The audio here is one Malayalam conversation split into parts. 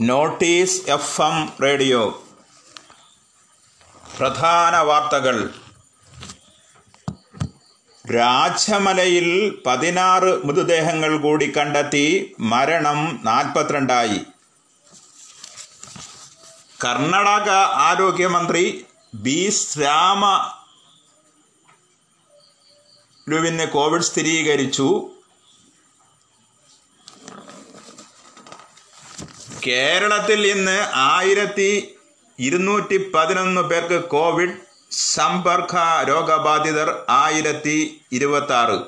Notice F M radio. പ്രധാന വാർത്തകൾ. രാജമലയിൽ പതിനാറ് മൃതദേഹങ്ങൾ കൂടി കണ്ടെത്തി മരണം നാൽപ്പത്തിരണ്ടായി. കർണാടക ആരോഗ്യമന്ത്രി ബി ലുവിന് കോവിഡ് സ്ഥിരീകരിച്ചു. കേരളത്തിൽ ഇന്ന് ആയിരത്തി ഇരുന്നൂറ്റി പതിനൊന്ന് പേർക്ക് കോവിഡ് സമ്പർക്ക രോഗബാധിതർ ആയിരത്തി ഇരുപത്തി ആറ്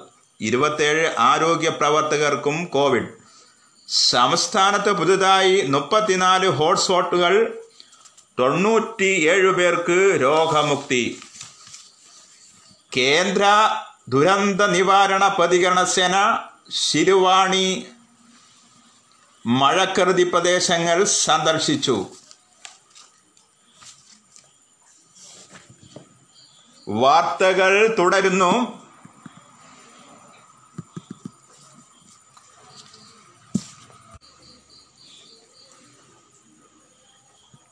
ഇരുപത്തേഴ് ആരോഗ്യ പ്രവർത്തകർക്കും കോവിഡ്. സംസ്ഥാനത്ത് പുതുതായി മുപ്പത്തിനാല് ഹോട്ട്സ്പോട്ടുകൾ തൊണ്ണൂറ്റി ഏഴ് പേർക്ക് രോഗമുക്തി. കേന്ദ്ര ദുരന്ത നിവാരണ പ്രതികരണ സേന ശിരുവാണി മഴക്കെടുതി പ്രദേശങ്ങൾ സന്ദർശിച്ചു. വാർത്തകൾ തുടരുന്നു.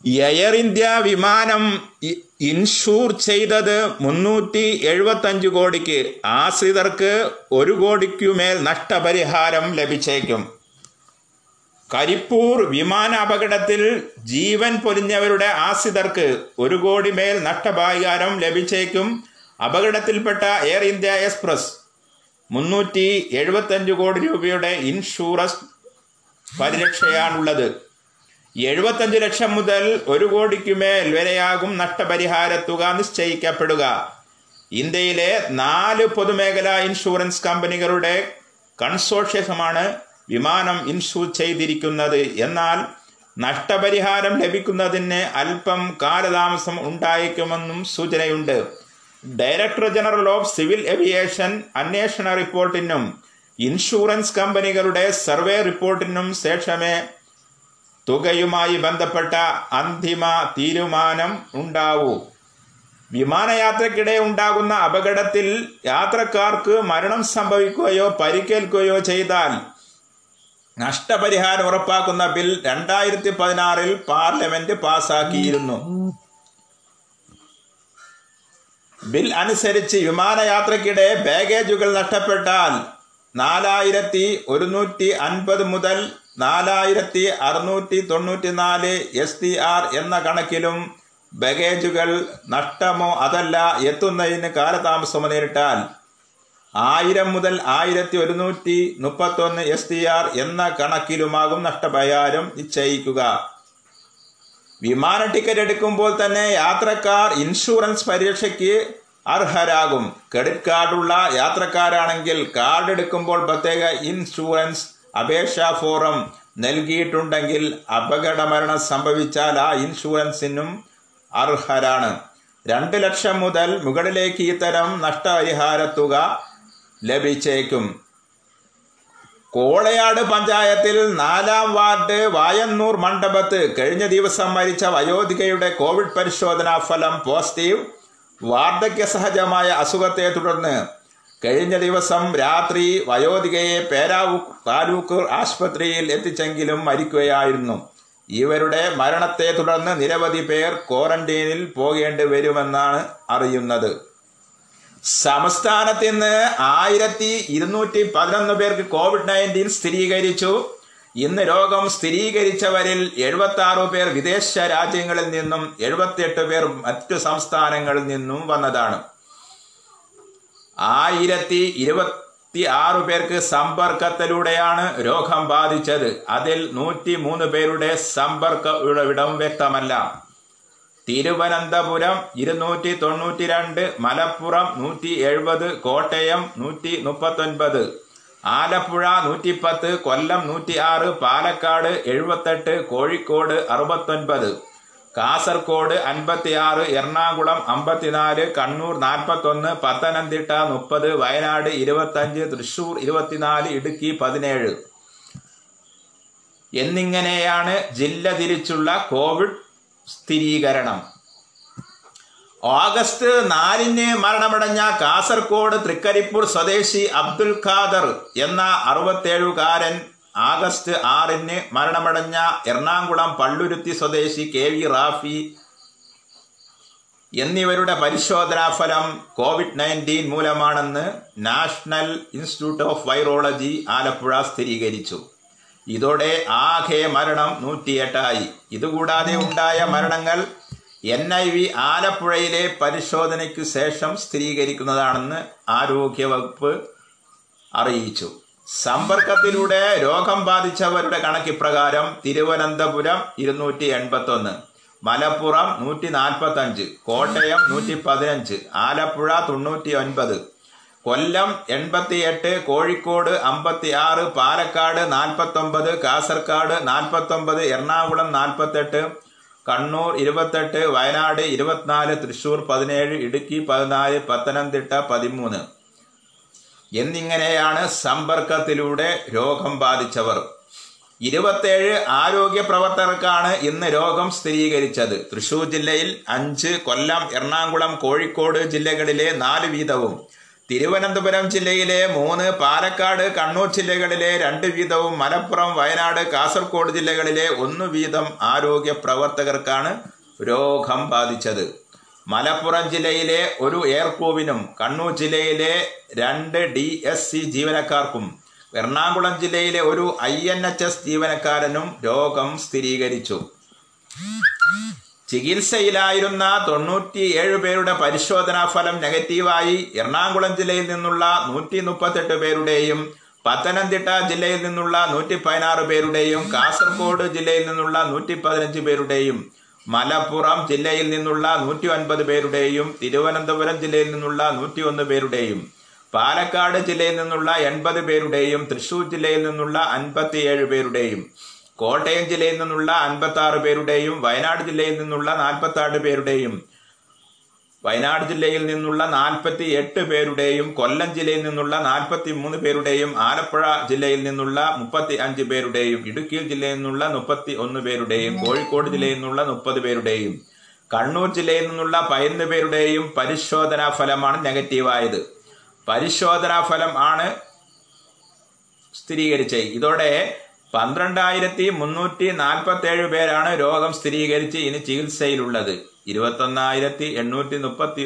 എയർ ഇന്ത്യ വിമാനം ഇൻഷൂർ ചെയ്തത് മുന്നൂറ്റി എഴുപത്തഞ്ച് കോടിക്ക്. ആശ്രിതർക്ക് ഒരു കോടിക്കുമേൽ നഷ്ടപരിഹാരം ലഭിച്ചേക്കും. കരിപ്പൂർ വിമാന അപകടത്തിൽ ജീവൻ പൊലിഞ്ഞവരുടെ ആശ്രിതർക്ക് ഒരു കോടി മേൽ നഷ്ടപരിഹാരം ലഭിച്ചേക്കും അപകടത്തിൽപ്പെട്ട എയർ ഇന്ത്യ എക്സ്പ്രസ്. മുന്നൂറ്റി എഴുപത്തഞ്ച് കോടി രൂപയുടെ ഇൻഷുറൻസ് പരിരക്ഷയാണുള്ളത്. എഴുപത്തഞ്ച് ലക്ഷം മുതൽ ഒരു കോടിക്കുമേൽ വരെയാകും നഷ്ടപരിഹാര തുക നിശ്ചയിക്കപ്പെടുക. ഇന്ത്യയിലെ നാല് പൊതുമേഖലാ ഇൻഷുറൻസ് കമ്പനികളുടെ കൺസോർഷ്യമാണ് വിമാനം ഇൻഷൂർ ചെയ്തിരിക്കുന്നത്. എന്നാൽ നഷ്ടപരിഹാരം ലഭിക്കുന്നതിന് അല്പം കാലതാമസം ഉണ്ടായേക്കുമെന്നും സൂചനയുണ്ട്. Director general of civil aviation അന്വേഷണ റിപ്പോർട്ടിനും ഇൻഷുറൻസ് കമ്പനികളുടെ സർവേ റിപ്പോർട്ടിനും ശേഷമേ തുകയുമായി ബന്ധപ്പെട്ട അന്തിമ തീരുമാനം ഉണ്ടാവൂ. വിമാനയാത്രക്കിടെ ഉണ്ടാകുന്ന അപകടത്തിൽ യാത്രക്കാർക്ക് മരണം സംഭവിക്കുകയോ പരിക്കേൽക്കുകയോ ചെയ്താൽ നഷ്ടപരിഹാരം ഉറപ്പാക്കുന്ന ബിൽ രണ്ടായിരത്തി പതിനാറിൽ പാർലമെന്റ് പാസാക്കിയിരുന്നു. ബിൽ അനുസരിച്ച് വിമാനയാത്രക്കിടെ ബാഗേജുകൾ നഷ്ടപ്പെട്ടാൽ നാലായിരത്തി ഒരുന്നൂറ്റി അൻപത് മുതൽ നാലായിരത്തി അറുന്നൂറ്റി തൊണ്ണൂറ്റി നാല് എസ് ടി ആർ എന്ന കണക്കിലും ബാഗേജുകൾ നഷ്ടമോ അതല്ല എത്തുന്നതിന് കാലതാമസമോ നേരിട്ടാൽ ആയിരം മുതൽ ആയിരത്തി ഒരുന്നൂറ്റി മുപ്പത്തൊന്ന് എസ് ടി ആർ എന്ന കണക്കിലുമാകും നഷ്ടപരിഹാരം നിശ്ചയിക്കുക. വിമാന ടിക്കറ്റ് എടുക്കുമ്പോൾ തന്നെ യാത്രക്കാർ ഇൻഷുറൻസ് പരിരക്ഷയ്ക്ക് അർഹരാകും. ക്രെഡിറ്റ് കാർഡുള്ള യാത്രക്കാരാണെങ്കിൽ കാർഡ് എടുക്കുമ്പോൾ പ്രത്യേക ഇൻഷുറൻസ് അപേക്ഷാ ഫോറം നൽകിയിട്ടുണ്ടെങ്കിൽ അപകടമരണം സംഭവിച്ചാൽ ആ ഇൻഷുറൻസിനും അർഹരാണ്. രണ്ട് ലക്ഷം മുതൽ മുകളിലേക്ക് ഇത്തരം നഷ്ടപരിഹാര തുക ലഭിച്ചേക്കും. കോളയാട് പഞ്ചായത്തിൽ നാലാം വാർഡ് വായന്നൂർ മണ്ഡപത്ത് കഴിഞ്ഞ ദിവസം മരിച്ച വയോധികയുടെ കോവിഡ് പരിശോധനാ ഫലം പോസിറ്റീവ്. വാർദ്ധക്യ സഹജമായ അസുഖത്തെ തുടർന്ന് കഴിഞ്ഞ ദിവസം രാത്രി വയോധികയെ പേരാവൂ താലൂക്ക് ആശുപത്രിയിൽ എത്തിച്ചെങ്കിലും മരിക്കുകയായിരുന്നു. ഇവരുടെ മരണത്തെ തുടർന്ന് നിരവധി പേർ ക്വാറന്റീനിൽ പോകേണ്ടി വരുമെന്നാണ് അറിയുന്നത്. സംസ്ഥാനത്ത് ഇന്ന് ആയിരത്തി ഇരുന്നൂറ്റി പതിനൊന്ന് പേർക്ക് കോവിഡ് നയന്റീൻ സ്ഥിരീകരിച്ചു. ഇന്ന് രോഗം സ്ഥിരീകരിച്ചവരിൽ എഴുപത്തി ആറ് പേർ വിദേശ രാജ്യങ്ങളിൽ നിന്നും എഴുപത്തിയെട്ട് പേർ മറ്റു സംസ്ഥാനങ്ങളിൽ നിന്നും വന്നതാണ്. ആയിരത്തി ഇരുപത്തി ആറ് പേർക്ക് സമ്പർക്കത്തിലൂടെയാണ് രോഗം ബാധിച്ചത്. അതിൽ നൂറ്റി മൂന്ന് പേരുടെ സമ്പർക്ക ഉറവിടം വ്യക്തമല്ല. തിരുവനന്തപുരം ഇരുന്നൂറ്റി തൊണ്ണൂറ്റി രണ്ട് മലപ്പുറം നൂറ്റി എഴുപത് കോട്ടയം നൂറ്റി മുപ്പത്തൊൻപത് ആലപ്പുഴ നൂറ്റിപ്പത്ത് കൊല്ലം നൂറ്റി ആറ് പാലക്കാട് എഴുപത്തെട്ട് കോഴിക്കോട് അറുപത്തൊൻപത് കാസർഗോഡ് അൻപത്തിയാറ് എറണാകുളം അമ്പത്തിനാല് കണ്ണൂർ നാൽപ്പത്തൊന്ന് പത്തനംതിട്ട മുപ്പത് വയനാട് ഇരുപത്തഞ്ച് തൃശൂർ ഇരുപത്തിനാല് ഇടുക്കി പതിനേഴ്. എന്നിങ്ങനെയാണ് ജില്ല തിരിച്ചുള്ള കോവിഡ് സ്ഥിരീകരണം. ഓഗസ്റ്റ് നാലിന് മരണമടഞ്ഞ കാസർഗോഡ് തൃക്കരിപ്പൂർ സ്വദേശി അബ്ദുൽ ഖാദർ എന്ന അറുപത്തേഴുകാരൻ ആഗസ്റ്റ് ആറിന് മരണമടഞ്ഞ എറണാകുളം പള്ളുരുത്തി സ്വദേശി കെ വി റാഫി എന്നിവരുടെ പരിശോധനാ ഫലം കോവിഡ് നയന്റീൻ മൂലമാണെന്ന് national institute of virology Alappuzha സ്ഥിരീകരിച്ചു. ഇതോടെ ആകെ മരണം നൂറ്റിയെട്ടായി. ഇതുകൂടാതെ ഉണ്ടായ മരണങ്ങൾ എൻ ഐ വി ആലപ്പുഴയിലെ പരിശോധനയ്ക്ക് ശേഷം സ്ഥിരീകരിക്കുന്നതാണെന്ന് ആരോഗ്യവകുപ്പ് അറിയിച്ചു. സമ്പർക്കത്തിലൂടെ രോഗം ബാധിച്ചവരുടെ കണക്കിപ്രകാരം തിരുവനന്തപുരം ഇരുന്നൂറ്റി എൺപത്തൊന്ന് മലപ്പുറം നൂറ്റി നാൽപ്പത്തഞ്ച് കോട്ടയം നൂറ്റി പതിനഞ്ച് ആലപ്പുഴ തൊണ്ണൂറ്റി ഒൻപത് കൊല്ലം എൺപത്തിയെട്ട് കോഴിക്കോട് അമ്പത്തി ആറ് പാലക്കാട് നാൽപ്പത്തൊമ്പത് കാസർഗോഡ് നാൽപ്പത്തൊമ്പത് എറണാകുളം നാൽപ്പത്തെട്ട് കണ്ണൂർ ഇരുപത്തെട്ട് വയനാട് ഇരുപത്തിനാല് തൃശൂർ പതിനേഴ് ഇടുക്കി പതിനാല് പത്തനംതിട്ട പതിമൂന്ന്. എന്നിങ്ങനെയാണ് സമ്പർക്കത്തിലൂടെ രോഗം ബാധിച്ചവർ. ഇരുപത്തേഴ് ആരോഗ്യ പ്രവർത്തകർക്കാണ് ഇന്ന് രോഗം സ്ഥിരീകരിച്ചത്. തൃശൂർ ജില്ലയിൽ അഞ്ച് കൊല്ലം എറണാകുളം കോഴിക്കോട് ജില്ലകളിലെ നാല് വീതവും തിരുവനന്തപുരം ജില്ലയിലെ മൂന്ന് പാലക്കാട് കണ്ണൂർ ജില്ലകളിലെ രണ്ട് വീതവും മലപ്പുറം വയനാട് കാസർഗോഡ് ജില്ലകളിലെ ഒന്ന് വീതം ആരോഗ്യ പ്രവർത്തകർക്കാണ് രോഗം ബാധിച്ചത്. മലപ്പുറം ജില്ലയിലെ ഒരു എയർക്രൂവിനും കണ്ണൂർ ജില്ലയിലെ രണ്ട് ഡി എസ് സി ജീവനക്കാർക്കും എറണാകുളം ജില്ലയിലെ ഒരു ഐ എൻ എച്ച് എസ് ജീവനക്കാരനും രോഗം സ്ഥിരീകരിച്ചു. ചികിത്സയിലായിരുന്ന തൊണ്ണൂറ്റിയേഴ് പേരുടെ പരിശോധനാ ഫലം നെഗറ്റീവായി എറണാകുളം ജില്ലയിൽ നിന്നുള്ള നൂറ്റി മുപ്പത്തെട്ട് പേരുടെയും പത്തനംതിട്ട ജില്ലയിൽ നിന്നുള്ള നൂറ്റി പതിനാറ് പേരുടെയും കാസർഗോഡ് ജില്ലയിൽ നിന്നുള്ള നൂറ്റി പതിനഞ്ച് പേരുടെയും മലപ്പുറം ജില്ലയിൽ നിന്നുള്ള നൂറ്റി ഒൻപത് പേരുടെയും തിരുവനന്തപുരം ജില്ലയിൽ നിന്നുള്ള നൂറ്റി ഒന്ന് പേരുടെയും പാലക്കാട് ജില്ലയിൽ നിന്നുള്ള എൺപത് പേരുടെയും തൃശൂർ ജില്ലയിൽ നിന്നുള്ള അൻപത്തിയേഴ് പേരുടെയും കോട്ടയം ജില്ലയിൽ നിന്നുള്ള അൻപത്തി പേരുടെയും വയനാട് ജില്ലയിൽ നിന്നുള്ള നാൽപ്പത്തി പേരുടെയും വയനാട് ജില്ലയിൽ നിന്നുള്ള നാൽപ്പത്തി എട്ട് പേരുടെയും കൊല്ലം ജില്ലയിൽ നിന്നുള്ള നാൽപ്പത്തി മൂന്ന് പേരുടെയും ആലപ്പുഴ ജില്ലയിൽ നിന്നുള്ള മുപ്പത്തി അഞ്ച് പേരുടെയും ഇടുക്കി ജില്ലയിൽ നിന്നുള്ള മുപ്പത്തി ഒന്ന് പേരുടെയും കോഴിക്കോട് ജില്ലയിൽ നിന്നുള്ള മുപ്പത് പേരുടെയും കണ്ണൂർ ജില്ലയിൽ നിന്നുള്ള പതിനൊന്ന് പേരുടെയും പരിശോധനാ ഫലമാണ് നെഗറ്റീവായത്. പരിശോധനാ ഫലം ആണ് സ്ഥിരീകരിച്ചത്. ഇതോടെ പന്ത്രണ്ടായിരത്തി മുന്നൂറ്റി നാൽപ്പത്തി ഏഴ് പേരാണ് രോഗം സ്ഥിരീകരിച്ച് ഇനി ചികിത്സയിലുള്ളത്. ഇരുപത്തൊന്നായിരത്തി എണ്ണൂറ്റി മുപ്പത്തി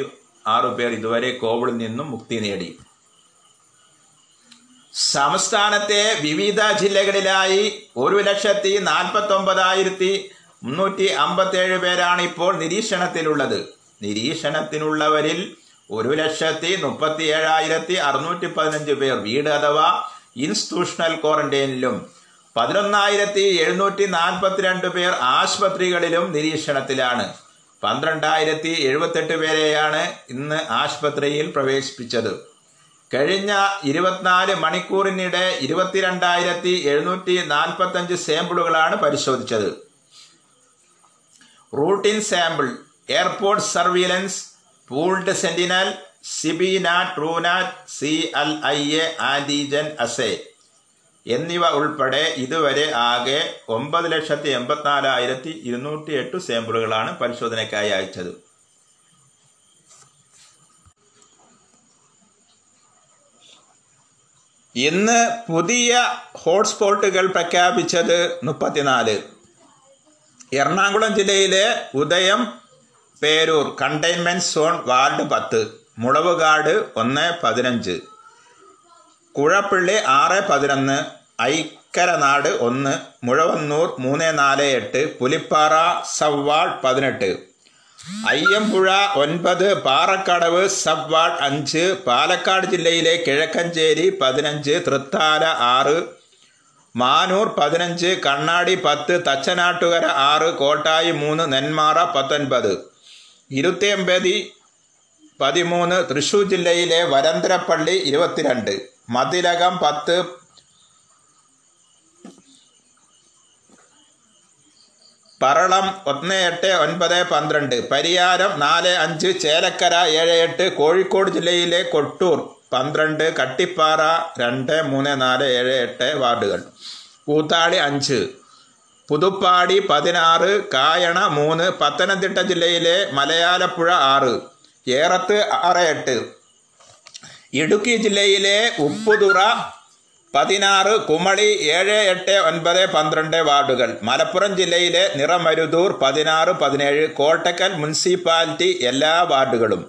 ആറ് പേർ ഇതുവരെ കോവിഡിൽ നിന്നും മുക്തി നേടി. സംസ്ഥാനത്തെ വിവിധ ജില്ലകളിലായി ഒരു ലക്ഷത്തി നാൽപ്പത്തി ഒമ്പതായിരത്തി മുന്നൂറ്റി അമ്പത്തി ഏഴ് പേരാണ് ഇപ്പോൾ നിരീക്ഷണത്തിലുള്ളത്. നിരീക്ഷണത്തിനുള്ളവരിൽ ഒരു ലക്ഷത്തി മുപ്പത്തി ഏഴായിരത്തി അറുന്നൂറ്റി പതിനഞ്ച് പേർ വീട് അഥവാ ഇൻസ്റ്റിറ്റ്യൂഷണൽ ക്വാറന്റൈനിലും പതിനൊന്നായിരത്തി എഴുന്നൂറ്റി നാൽപ്പത്തിരണ്ട് പേർ ആശുപത്രികളിലും നിരീക്ഷണത്തിലാണ്. പന്ത്രണ്ടായിരത്തി എഴുപത്തെട്ട് പേരെയാണ് ഇന്ന് ആശുപത്രിയിൽ പ്രവേശിപ്പിച്ചത്. കഴിഞ്ഞ ഇരുപത്തിനാല് മണിക്കൂറിനിടെ ഇരുപത്തിരണ്ടായിരത്തി എഴുന്നൂറ്റി നാൽപ്പത്തഞ്ച് സാമ്പിളുകളാണ് പരിശോധിച്ചത്. Routine sample airport surveillance pooled sentinel സിബിന TrueNat C L I A antigen assay. എന്നിവ ഉൾപ്പെടെ ഇതുവരെ ആകെ ഒമ്പത് ലക്ഷത്തി എൺപത്തിനാലായിരത്തി ഇരുന്നൂറ്റി എട്ട് സാമ്പിളുകളാണ് പരിശോധനയ്ക്കായി അയച്ചത്. ഇന്ന് പുതിയ ഹോട്ട്സ്പോട്ടുകൾ പ്രഖ്യാപിച്ചത് മുപ്പത്തിനാല്. എറണാകുളം ജില്ലയിലെ ഉദയം പേരൂർ കണ്ടെയ്ൻമെന്റ് സോൺ വാർഡ് പത്ത് മുളവുകാട് ഒന്ന് പതിനഞ്ച് കുഴപ്പള്ളി ആറ് പതിനൊന്ന് ഐക്കരനാട് ഒന്ന് മുഴവന്നൂർ മൂന്ന് നാല് എട്ട് പുലിപ്പാറ സവ്വാൾ പതിനെട്ട്. അയ്യമ്പുഴ ഒൻപത് പാറക്കടവ് സബ്വാൾ അഞ്ച് പാലക്കാട് ജില്ലയിലെ കിഴക്കഞ്ചേരി പതിനഞ്ച് തൃത്താല ആറ് മാനൂർ പതിനഞ്ച് കണ്ണാടി പത്ത് തച്ചനാട്ടുകര ആറ് കോട്ടായി മൂന്ന് നെന്മാറ പത്തൊൻപത്. ഇരുത്തിയമ്പതി പതിമൂന്ന് തൃശൂർ ജില്ലയിലെ വരന്തരപ്പള്ളി ഇരുപത്തിരണ്ട്. മതിലകം പത്ത് പറളം ഒന്ന് എട്ട് ഒൻപത് പന്ത്രണ്ട്. പരിയാരം നാല് അഞ്ച് ചേലക്കര ഏഴ് എട്ട് കോഴിക്കോട് ജില്ലയിലെ കൊട്ടൂർ പന്ത്രണ്ട് കട്ടിപ്പാറ രണ്ട് മൂന്ന് നാല് ഏഴ് എട്ട് വാർഡുകൾ. കൂത്താളി അഞ്ച്. പുതുപ്പാടി പതിനാറ് കായണ മൂന്ന് പത്തനംതിട്ട ജില്ലയിലെ മലയാലപ്പുഴ ആറ് ഏറത്ത് ആറ് എട്ട്. ഇടുക്കി ജില്ലയിലെ ഉപ്പുതുറ പതിനാറ് കുമളി ഏഴ് എട്ട് ഒൻപത് പന്ത്രണ്ട് വാർഡുകൾ. മലപ്പുറം ജില്ലയിലെ നിറമരുതൂർ പതിനാറ് പതിനേഴ് കോട്ടക്കൽ മുനിസിപ്പാലിറ്റി എല്ലാ വാർഡുകളും.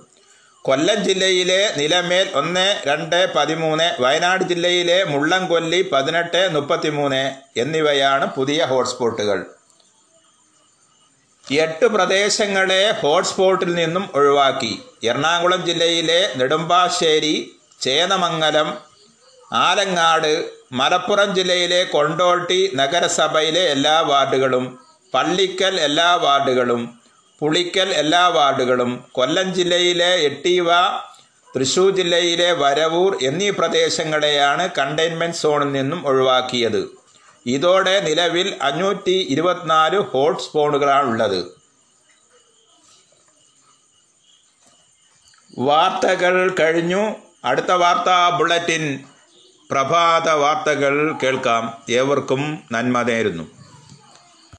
കൊല്ലം ജില്ലയിലെ നിലമേൽ ഒന്ന് രണ്ട് പതിമൂന്ന് വയനാട് ജില്ലയിലെ മുള്ളംകൊല്ലി പതിനെട്ട് മുപ്പത്തിമൂന്ന് എന്നിവയാണ് പുതിയ ഹോട്ട്സ്പോട്ടുകൾ. എട്ട് പ്രദേശങ്ങളെ ഹോട്ട്സ്പോട്ടിൽ നിന്നും ഒഴിവാക്കി. എറണാകുളം ജില്ലയിലെ നെടുമ്പാശ്ശേരി ചേന്നമംഗലം ആലങ്ങാട് മലപ്പുറം ജില്ലയിലെ കൊണ്ടോട്ടി നഗരസഭയിലെ എല്ലാ വാർഡുകളും പള്ളിക്കൽ എല്ലാ വാർഡുകളും പുളിക്കൽ എല്ലാ വാർഡുകളും കൊല്ലം ജില്ലയിലെ എട്ടീവ തൃശൂർ ജില്ലയിലെ വരവൂർ എന്നീ പ്രദേശങ്ങളെയാണ് കണ്ടെയ്ൻമെന്റ് സോണിൽ നിന്നും ഒഴിവാക്കിയത്. ഇതോടെ നിലവിൽ അഞ്ഞൂറ്റി ഇരുപത്തിനാല് ഹോട്ട്സ്പോട്ടുകളാണുള്ളത് വാർത്തകൾ കഴിഞ്ഞു. അടുത്ത വാർത്താ ബുള്ളറ്റിൻ. പ്രഭാത വാർത്തകൾ കേൾക്കാം. ഏവർക്കും നന്മ നേരുന്നു.